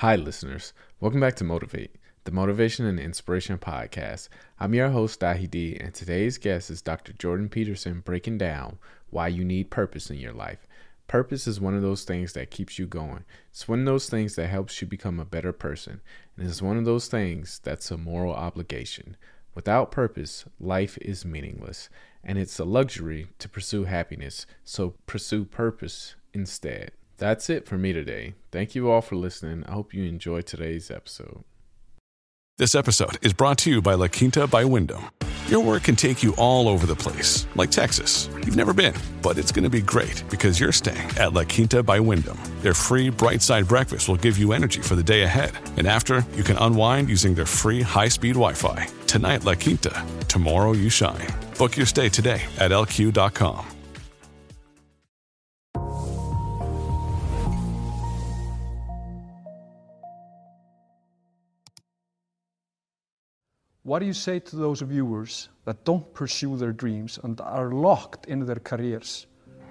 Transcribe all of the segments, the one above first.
Hi, listeners. Welcome back to Motivate, the Motivation and Inspiration Podcast. I'm your host, Dahi D, and today's guest is Dr. Jordan Peterson breaking down why you need purpose in your life. Purpose is one of those things that keeps you going. It's one of those things that helps you become a better person. And it's one of those things that's a moral obligation. Without purpose, life is meaningless. And it's a luxury to pursue happiness. So pursue purpose instead. That's it for me today. Thank you all for listening. I hope you enjoyed today's episode. This episode is brought to you by La Quinta by Wyndham. Your work can take you all over the place, like Texas. You've never been, but it's going to be great because you're staying at La Quinta by Wyndham. Their free bright side breakfast will give you energy for the day ahead. And after, you can unwind using their free high speed Wi Fi. Tonight, La Quinta. Tomorrow, you shine. Book your stay today at lq.com. What do you say to those viewers that don't pursue their dreams and are locked in their careers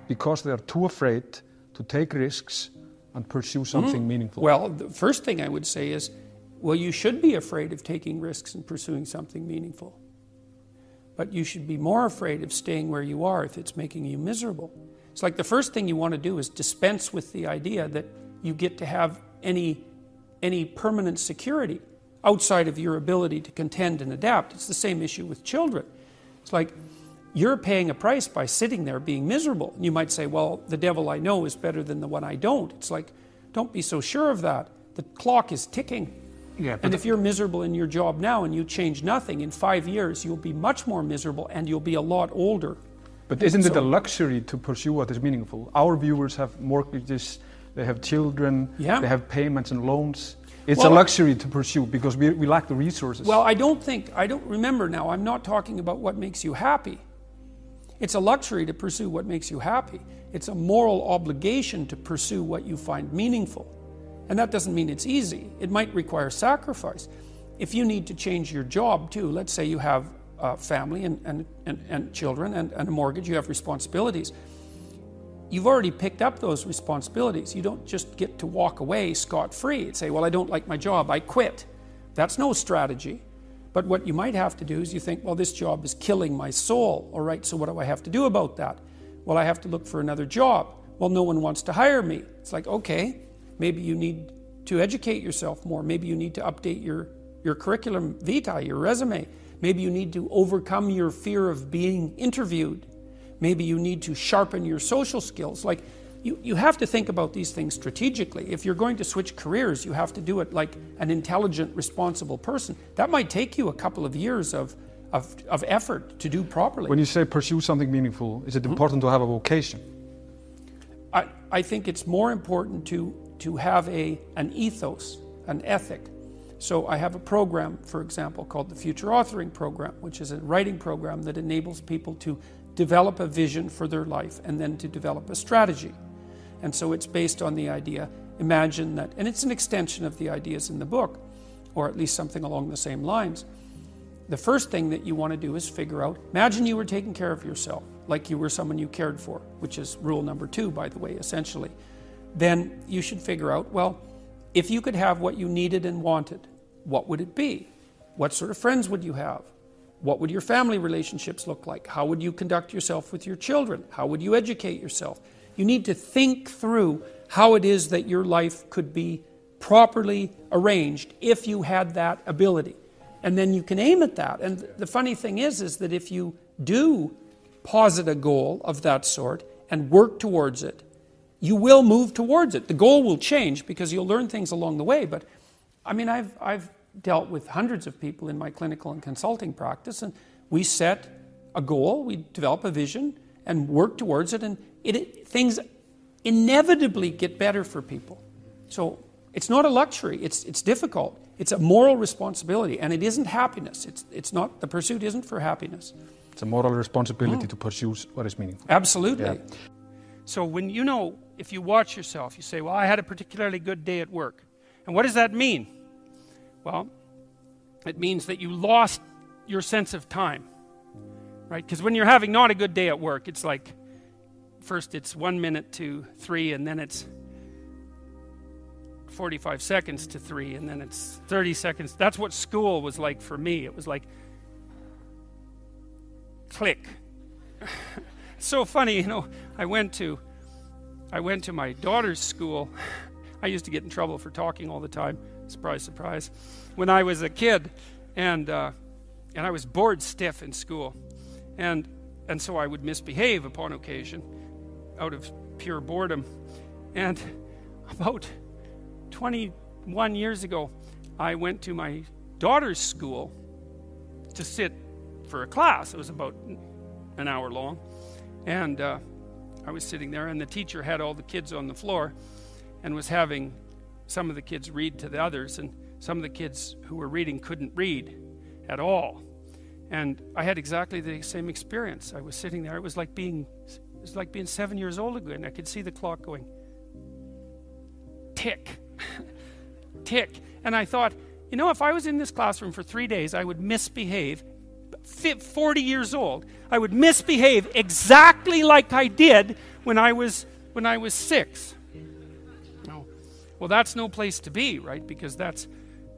because they are too afraid to take risks and pursue something mm. meaningful? Well, the first thing I would say is well, you should be afraid of taking risks and pursuing something meaningful. But you should be more afraid of staying where you are if it's making you miserable. It's like the first thing you want to do is dispense with the idea that you get to have any, any permanent security outside of your ability to contend and adapt. It's the same issue with children. It's like you're paying a price by sitting there being miserable. And you might say, well, the devil I know is better than the one I don't. It's like, don't be so sure of that. The clock is ticking. Yeah, and if you're miserable in your job now and you change nothing, in five years you'll be much more miserable and you'll be a lot older. But isn't so, it a luxury to pursue what is meaningful? Our viewers have mortgages, they have children, yeah. they have payments and loans. It's well, a luxury to pursue because we, we lack the resources. Well, I don't think, I don't remember now, I'm not talking about what makes you happy. It's a luxury to pursue what makes you happy. It's a moral obligation to pursue what you find meaningful. And that doesn't mean it's easy, it might require sacrifice. If you need to change your job too, let's say you have a family and, and, and, and children and, and a mortgage, you have responsibilities you've already picked up those responsibilities. You don't just get to walk away scot free and say, Well, I don't like my job, I quit. That's no strategy. But what you might have to do is you think, Well, this job is killing my soul. All right, so what do I have to do about that? Well, I have to look for another job. Well, no one wants to hire me. It's like, okay, maybe you need to educate yourself more. Maybe you need to update your, your curriculum vitae, your resume. Maybe you need to overcome your fear of being interviewed. Maybe you need to sharpen your social skills. Like, you, you have to think about these things strategically. If you're going to switch careers, you have to do it like an intelligent, responsible person. That might take you a couple of years of, of, of effort to do properly. When you say pursue something meaningful, is it mm-hmm. important to have a vocation? I, I think it's more important to, to have a, an ethos, an ethic. So I have a program, for example, called the Future Authoring Program, which is a writing program that enables people to develop a vision for their life and then to develop a strategy. And so it's based on the idea imagine that, and it's an extension of the ideas in the book, or at least something along the same lines. The first thing that you want to do is figure out imagine you were taking care of yourself, like you were someone you cared for, which is rule number two, by the way, essentially. Then you should figure out well, if you could have what you needed and wanted, what would it be? What sort of friends would you have? What would your family relationships look like? How would you conduct yourself with your children? How would you educate yourself? You need to think through how it is that your life could be properly arranged if you had that ability. And then you can aim at that. And the funny thing is is that if you do posit a goal of that sort and work towards it, you will move towards it. The goal will change because you'll learn things along the way, but I mean I've I've dealt with hundreds of people in my clinical and consulting practice, and we set a goal, we develop a vision, and work towards it, and it, it, things inevitably get better for people. So it's not a luxury, it's, it's difficult. It's a moral responsibility, and it isn't happiness. It's, it's not, the pursuit isn't for happiness. It's a moral responsibility mm. to pursue what is meaningful. Absolutely. Yeah. So when you know, if you watch yourself, you say, Well, I had a particularly good day at work. And what does that mean? Well, it means that you lost your sense of time, right? Because when you're having not a good day at work, it's like first it's one minute to three, and then it's 45 seconds to three, and then it's 30 seconds. That's what school was like for me. It was like, click. so funny, you know. I went to, I went to my daughter's school. I used to get in trouble for talking all the time. Surprise, surprise. When I was a kid, and uh, and I was bored stiff in school, and and so I would misbehave upon occasion, out of pure boredom, and about 21 years ago, I went to my daughter's school to sit for a class. It was about an hour long. And uh, I was sitting there, and the teacher had all the kids on the floor and was having some of the kids read to the others. And some of the kids who were reading couldn't read at all. And I had exactly the same experience. I was sitting there. It was like being, it was like being seven years old again. I could see the clock going tick, tick. And I thought, you know, if I was in this classroom for three days, I would misbehave. 40 years old, I would misbehave exactly like I did when I was when I was six. Well, that's no place to be, right? Because that's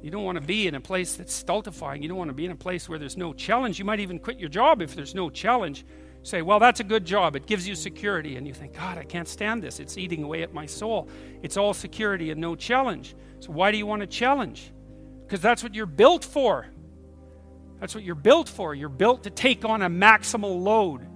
you don't want to be in a place that's stultifying. You don't want to be in a place where there's no challenge. You might even quit your job if there's no challenge say, well, that's a good job. It gives you security. And you think, God, I can't stand this. It's eating away at my soul. It's all security and no challenge. So why do you want to challenge? Because that's what you're built for. That's what you're built for. You're built to take on a maximal load,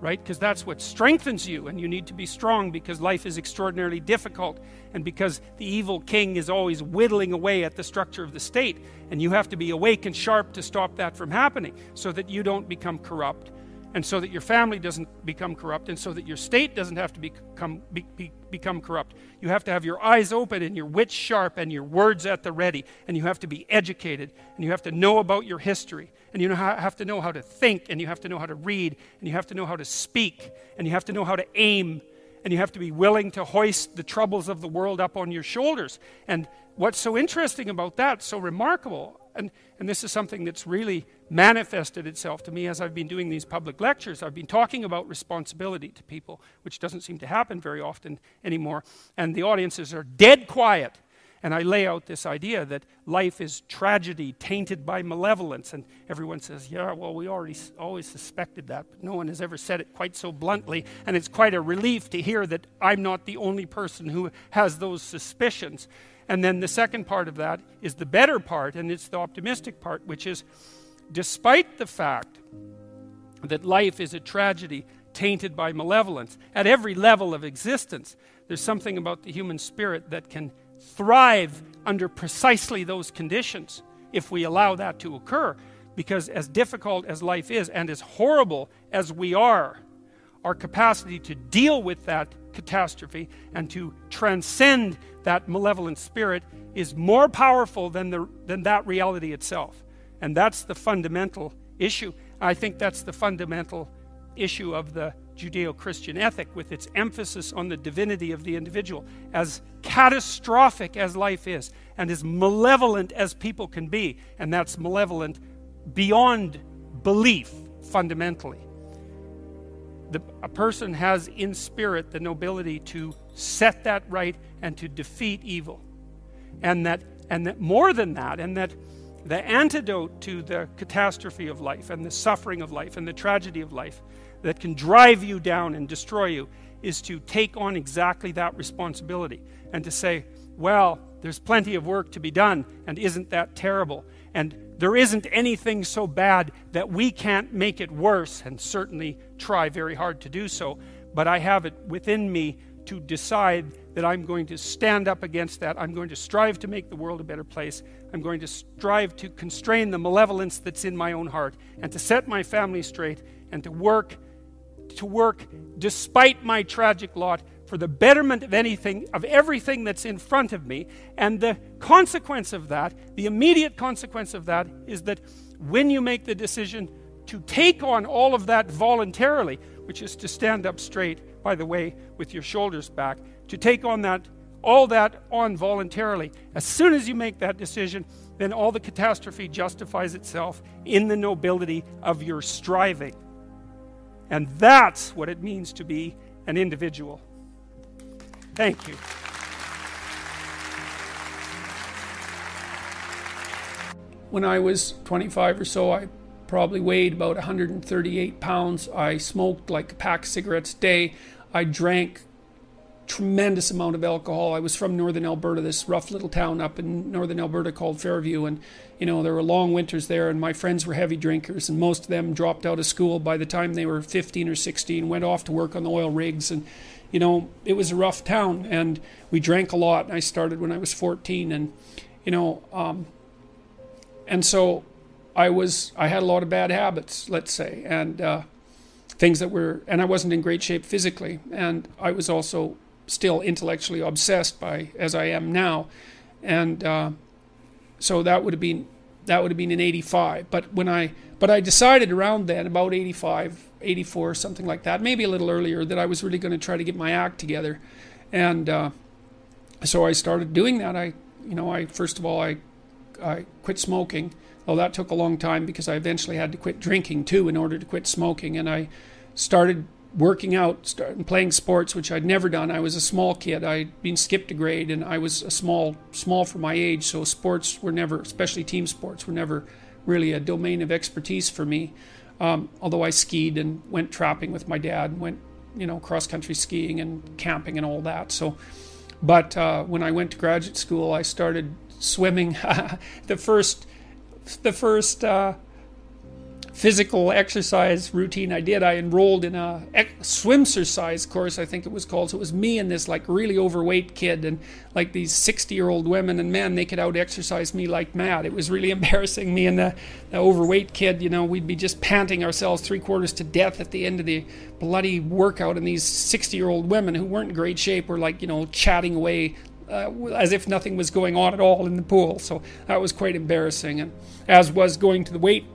right? Because that's what strengthens you. And you need to be strong because life is extraordinarily difficult. And because the evil king is always whittling away at the structure of the state. And you have to be awake and sharp to stop that from happening so that you don't become corrupt and so that your family doesn't become corrupt, and so that your state doesn't have to become, be, be, become corrupt. You have to have your eyes open and your wits sharp and your words at the ready, and you have to be educated, and you have to know about your history, and you have to know how to think, and you have to know how to read, and you have to know how to speak, and you have to know how to aim, and you have to be willing to hoist the troubles of the world up on your shoulders. And what's so interesting about that, so remarkable, and, and this is something that's really manifested itself to me as I've been doing these public lectures. I've been talking about responsibility to people, which doesn't seem to happen very often anymore. And the audiences are dead quiet. And I lay out this idea that life is tragedy tainted by malevolence. And everyone says, yeah, well, we already always suspected that, but no one has ever said it quite so bluntly. And it's quite a relief to hear that I'm not the only person who has those suspicions. And then the second part of that is the better part, and it's the optimistic part, which is despite the fact that life is a tragedy tainted by malevolence, at every level of existence, there's something about the human spirit that can thrive under precisely those conditions if we allow that to occur. Because as difficult as life is, and as horrible as we are, our capacity to deal with that catastrophe and to transcend that malevolent spirit is more powerful than, the, than that reality itself. And that's the fundamental issue. I think that's the fundamental issue of the Judeo Christian ethic, with its emphasis on the divinity of the individual. As catastrophic as life is, and as malevolent as people can be, and that's malevolent beyond belief fundamentally. The, a person has in spirit the nobility to set that right and to defeat evil. And that, and that more than that, and that the antidote to the catastrophe of life and the suffering of life and the tragedy of life that can drive you down and destroy you is to take on exactly that responsibility and to say, well, there's plenty of work to be done, and isn't that terrible? And there isn't anything so bad that we can't make it worse, and certainly try very hard to do so. But I have it within me to decide that I'm going to stand up against that. I'm going to strive to make the world a better place. I'm going to strive to constrain the malevolence that's in my own heart and to set my family straight and to work to work despite my tragic lot for the betterment of anything of everything that's in front of me and the consequence of that the immediate consequence of that is that when you make the decision to take on all of that voluntarily which is to stand up straight by the way with your shoulders back to take on that all that on voluntarily. As soon as you make that decision, then all the catastrophe justifies itself in the nobility of your striving. And that's what it means to be an individual. Thank you. When I was 25 or so, I probably weighed about 138 pounds. I smoked like a pack of cigarettes a day. I drank tremendous amount of alcohol. I was from northern Alberta, this rough little town up in northern Alberta called Fairview, and you know there were long winters there, and my friends were heavy drinkers, and most of them dropped out of school by the time they were 15 or 16, went off to work on the oil rigs, and you know it was a rough town, and we drank a lot. I started when I was 14, and you know, um, and so I was I had a lot of bad habits, let's say, and uh, things that were, and I wasn't in great shape physically, and I was also still intellectually obsessed by as I am now, and uh, so that would have been that would have been in 85 but when i but i decided around then about 85 84 something like that maybe a little earlier that i was really going to try to get my act together. And uh, so i started doing that. I you know i first of all i i quit smoking. Well that took a long time because i eventually had to quit drinking too in order to quit smoking. And i started working out, starting playing sports, which I'd never done. I was a small kid. I'd been skipped a grade, and I was a small, small for my age. So sports were never, especially team sports, were never really a domain of expertise for me. Um, although I skied and went trapping with my dad, and went, you know, cross country skiing and camping and all that. So, but uh, when I went to graduate school, I started swimming. the first, the first. Uh, physical exercise routine I did, I enrolled in a swimsercise course, I think it was called. So it was me and this like really overweight kid, and like these 60 year old women and men, they could out exercise me like mad. It was really embarrassing. Me and the, the overweight kid, you know, we'd be just panting ourselves three quarters to death at the end of the bloody workout, and these 60 year old women who weren't in great shape were like, you know, chatting away uh, as if nothing was going on at all in the pool. So that was quite embarrassing, and as was going to the weight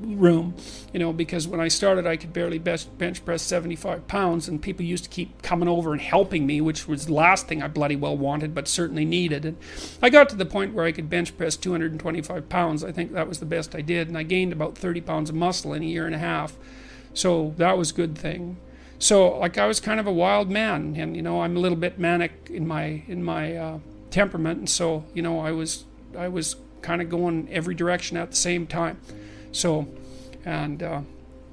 room, you know, because when I started, I could barely bench press 75 pounds, and people used to keep coming over and helping me, which was the last thing I bloody well wanted, but certainly needed. And I got to the point where I could bench press 225 pounds. I think that was the best I did, and I gained about 30 pounds of muscle in a year and a half. So that was a good thing. So like I was kind of a wild man, and you know I'm a little bit manic in my in my uh, temperament, and so you know I was I was kind of going every direction at the same time. So, and uh,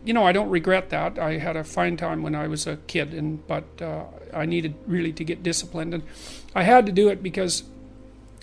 you know, I don't regret that. I had a fine time when I was a kid, and but uh, I needed really to get disciplined, and I had to do it because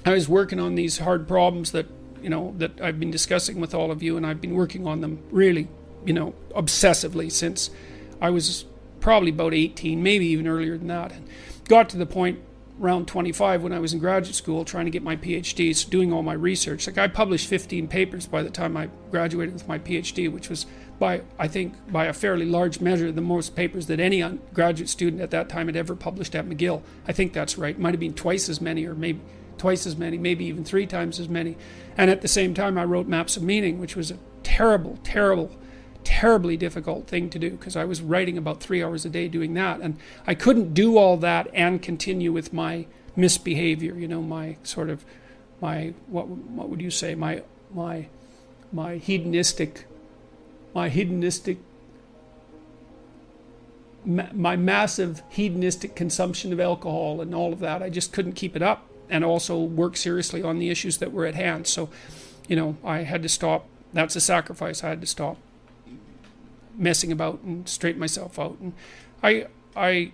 I was working on these hard problems that you know that I've been discussing with all of you, and I've been working on them really, you know, obsessively since I was probably about 18, maybe even earlier than that, and got to the point around 25 when I was in graduate school trying to get my PhD, so doing all my research. Like I published 15 papers by the time I graduated with my PhD, which was by I think by a fairly large measure the most papers that any graduate student at that time had ever published at McGill. I think that's right. Might have been twice as many or maybe twice as many, maybe even three times as many. And at the same time I wrote Maps of Meaning, which was a terrible, terrible terribly difficult thing to do because I was writing about three hours a day doing that. And I couldn't do all that and continue with my misbehavior, you know, my sort of, my, what, what would you say, my, my, my hedonistic, my hedonistic, my massive hedonistic consumption of alcohol and all of that. I just couldn't keep it up and also work seriously on the issues that were at hand. So, you know, I had to stop. That's a sacrifice I had to stop messing about and straighten myself out. And I I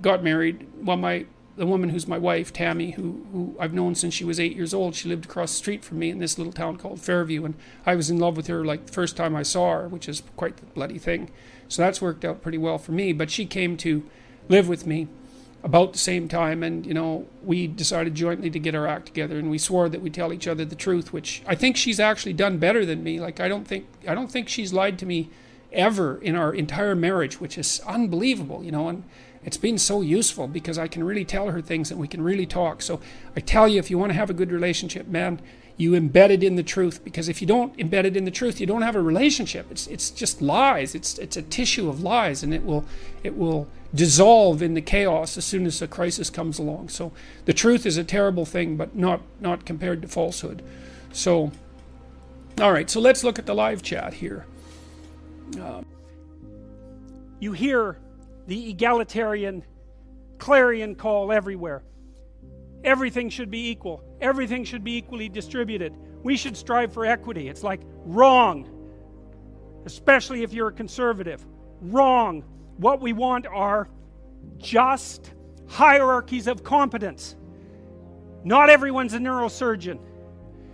got married. Well, my the woman who's my wife, Tammy, who, who I've known since she was eight years old, she lived across the street from me in this little town called Fairview, and I was in love with her like the first time I saw her, which is quite the bloody thing. So that's worked out pretty well for me. But she came to live with me about the same time, and you know we decided jointly to get our act together, and we swore that we'd tell each other the truth, which I think she's actually done better than me. Like I don't think I don't think she's lied to me ever in our entire marriage, which is unbelievable, you know, and it's been so useful because I can really tell her things and we can really talk. So I tell you, if you want to have a good relationship, man, you embed it in the truth because if you don't embed it in the truth, you don't have a relationship. It's it's just lies. It's it's a tissue of lies, and it will it will dissolve in the chaos as soon as a crisis comes along. So the truth is a terrible thing, but not not compared to falsehood. So, all right. So let's look at the live chat here. Um, you hear the egalitarian clarion call everywhere. Everything should be equal. Everything should be equally distributed. we should strive for equity. It's like wrong, especially if you're a conservative. Wrong. What we want are just hierarchies of competence. Not everyone's a neurosurgeon.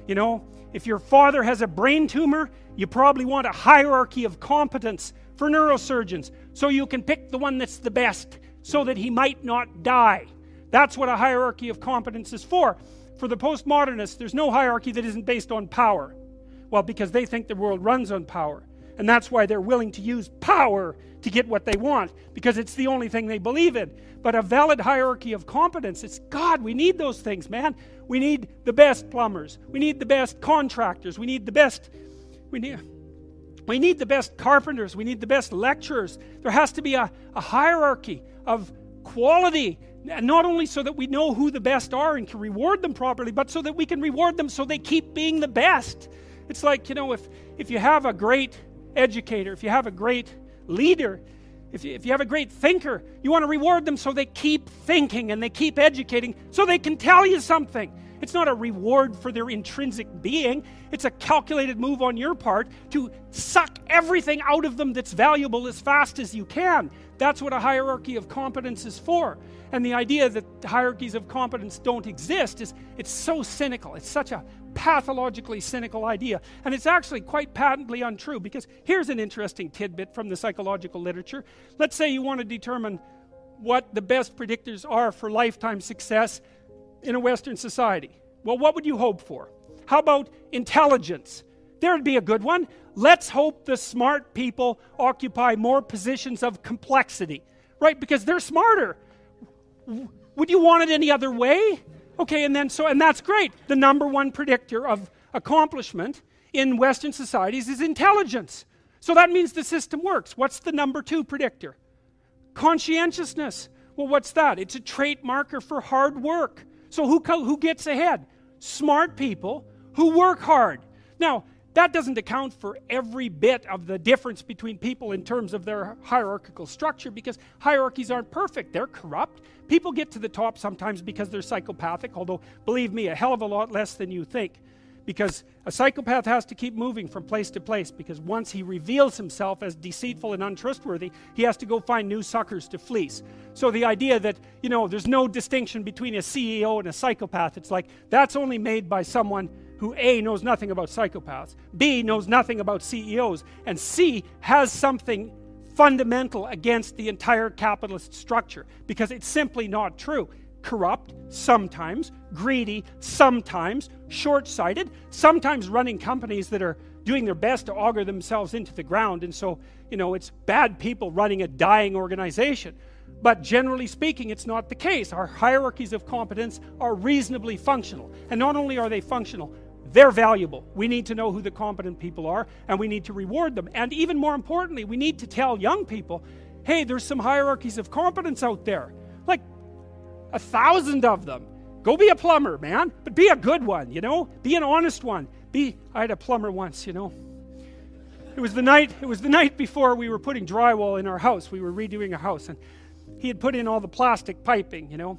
You know, if your father has a brain tumor, you probably want a hierarchy of competence for neurosurgeons so you can pick the one that's the best so that he might not die. That's what a hierarchy of competence is for. For the postmodernists, there's no hierarchy that isn't based on power. Well, because they think the world runs on power. And that's why they're willing to use power to get what they want, because it's the only thing they believe in. But a valid hierarchy of competence, it's God, we need those things, man. We need the best plumbers. We need the best contractors. We need the best, we need, we need the best carpenters. We need the best lecturers. There has to be a, a hierarchy of quality not only so that we know who the best are and can reward them properly, but so that we can reward them so they keep being the best. It's like, you know, if, if you have a great educator, if you have a great leader, if you, if you have a great thinker, you want to reward them so they keep thinking and they keep educating so they can tell you something. It's not a reward for their intrinsic being, it's a calculated move on your part to suck everything out of them that's valuable as fast as you can. That's what a hierarchy of competence is for. And the idea that hierarchies of competence don't exist is it's so cynical. It's such a pathologically cynical idea. And it's actually quite patently untrue because here's an interesting tidbit from the psychological literature. Let's say you want to determine what the best predictors are for lifetime success in a Western society. Well, what would you hope for? How about intelligence? There'd be a good one. Let's hope the smart people occupy more positions of complexity, right? Because they're smarter. Would you want it any other way? Okay, and then so, and that's great. The number one predictor of accomplishment in Western societies is intelligence. So that means the system works. What's the number two predictor? Conscientiousness. Well, what's that? It's a trait marker for hard work. So who, who gets ahead? Smart people who work hard. Now, that doesn't account for every bit of the difference between people in terms of their hierarchical structure because hierarchies aren't perfect. They're corrupt. People get to the top sometimes because they're psychopathic, although, believe me, a hell of a lot less than you think. Because a psychopath has to keep moving from place to place because once he reveals himself as deceitful and untrustworthy, he has to go find new suckers to fleece. So the idea that, you know, there's no distinction between a CEO and a psychopath, it's like that's only made by someone who A knows nothing about psychopaths, B knows nothing about CEOs, and C has something fundamental against the entire capitalist structure because it's simply not true. Corrupt, sometimes, greedy, sometimes, short sighted, sometimes running companies that are doing their best to auger themselves into the ground. And so, you know, it's bad people running a dying organization. But generally speaking, it's not the case. Our hierarchies of competence are reasonably functional. And not only are they functional, they're valuable. We need to know who the competent people are, and we need to reward them. And even more importantly, we need to tell young people hey, there's some hierarchies of competence out there. A thousand of them. Go be a plumber, man, but be a good one, you know? Be an honest one. Be I had a plumber once, you know. It was the night it was the night before we were putting drywall in our house. We were redoing a house and he had put in all the plastic piping, you know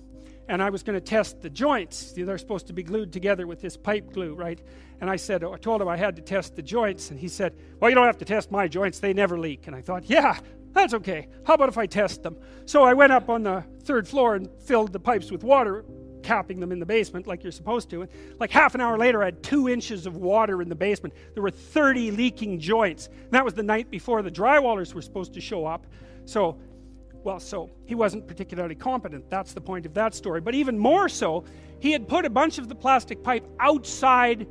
and I was going to test the joints. They're supposed to be glued together with this pipe glue, right? And I said, I told him I had to test the joints, and he said, Well, you don't have to test my joints, they never leak. And I thought, Yeah, that's okay. How about if I test them? So I went up on the third floor and filled the pipes with water, capping them in the basement like you're supposed to. And like half an hour later, I had two inches of water in the basement. There were 30 leaking joints. And that was the night before the drywallers were supposed to show up. So well, so he wasn't particularly competent. That's the point of that story. But even more so, he had put a bunch of the plastic pipe outside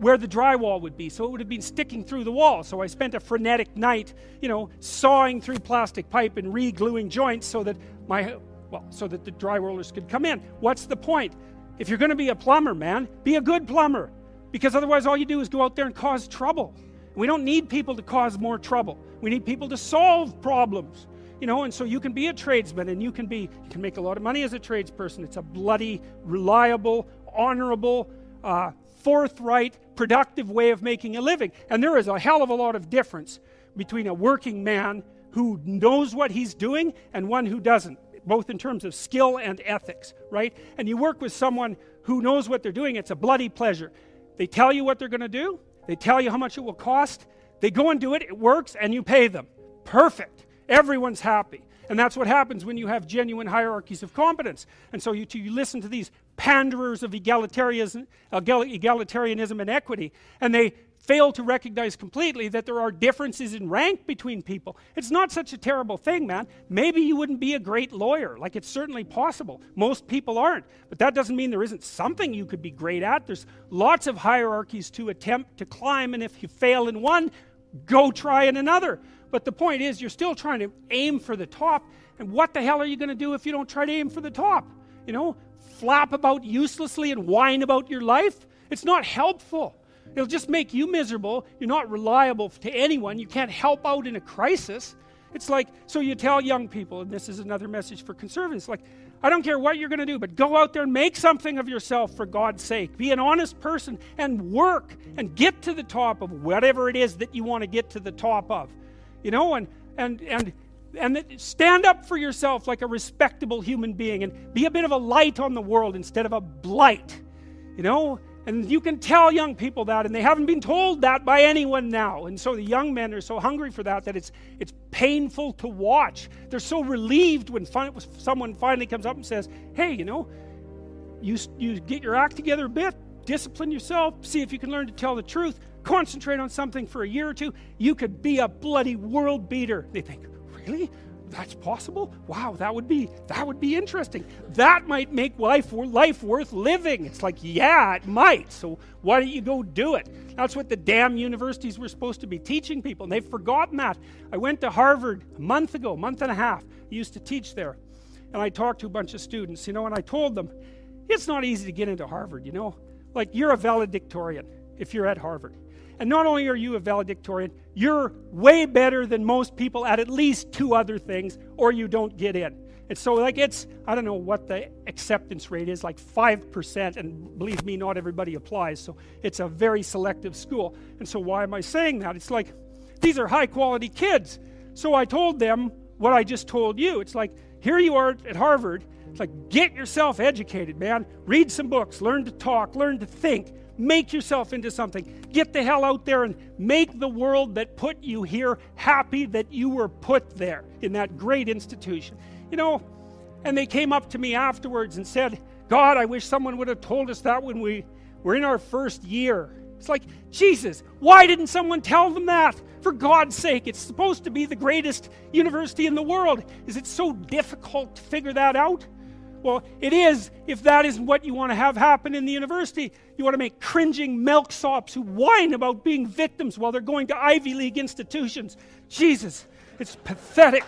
where the drywall would be. So it would have been sticking through the wall. So I spent a frenetic night, you know, sawing through plastic pipe and re-gluing joints so that my well, so that the drywallers could come in. What's the point? If you're going to be a plumber, man, be a good plumber. Because otherwise all you do is go out there and cause trouble. We don't need people to cause more trouble. We need people to solve problems you know and so you can be a tradesman and you can be you can make a lot of money as a tradesperson it's a bloody reliable honorable uh, forthright productive way of making a living and there is a hell of a lot of difference between a working man who knows what he's doing and one who doesn't both in terms of skill and ethics right and you work with someone who knows what they're doing it's a bloody pleasure They tell you what they're going to do, they tell you how much it will cost, they go and do it, it works, and you pay them. Perfect. Everyone's happy. And that's what happens when you have genuine hierarchies of competence. And so you, you listen to these panderers of egalitarianism, egalitarianism and equity, and they fail to recognize completely that there are differences in rank between people. It's not such a terrible thing, man. Maybe you wouldn't be a great lawyer. Like, it's certainly possible. Most people aren't. But that doesn't mean there isn't something you could be great at. There's lots of hierarchies to attempt to climb, and if you fail in one, go try in another. But the point is, you're still trying to aim for the top. And what the hell are you going to do if you don't try to aim for the top? You know, flap about uselessly and whine about your life? It's not helpful. It'll just make you miserable. You're not reliable to anyone. You can't help out in a crisis. It's like, so you tell young people, and this is another message for conservatives, like, I don't care what you're going to do, but go out there and make something of yourself for God's sake. Be an honest person and work and get to the top of whatever it is that you want to get to the top of. You know, and and and and stand up for yourself like a respectable human being and be a bit of a light on the world instead of a blight. You know, and you can tell young people that, and they haven't been told that by anyone now. And so the young men are so hungry for that that it's, it's painful to watch. They're so relieved when fi- someone finally comes up and says, Hey, you know, you, you get your act together a bit, discipline yourself, see if you can learn to tell the truth, concentrate on something for a year or two. You could be a bloody world beater. They think, Really? That's possible? Wow that would be that would be interesting. That might make life life worth living. It's like yeah it might. So why don't you go do it? That's what the damn universities were supposed to be teaching people and they've forgotten that. I went to harvard a month ago month and a half I used to teach there. And i talked to a bunch of students you know and i told them it's not easy to get into harvard you know? Like you're a valedictorian if you're at harvard and not only are you a valedictorian, you're way better than most people at at least two other things, or you don't get in. And so, like, it's, I don't know what the acceptance rate is, like 5%. And believe me, not everybody applies. So, it's a very selective school. And so, why am I saying that? It's like, these are high quality kids. So, I told them what I just told you. It's like, here you are at Harvard. It's like, get yourself educated, man. Read some books, learn to talk, learn to think, Make yourself into something. Get the hell out there and make the world that put you here happy that you were put there in that great institution. You know, and they came up to me afterwards and said, God, I wish someone would have told us that when we were in our first year. It's like, Jesus, why didn't someone tell them that? For God's sake, it's supposed to be the greatest university in the world. Is it so difficult to figure that out? Well, it is if that isn't what you want to have happen in the university. You want to make cringing milksops who whine about being victims while they're going to Ivy League institutions. Jesus, it's pathetic.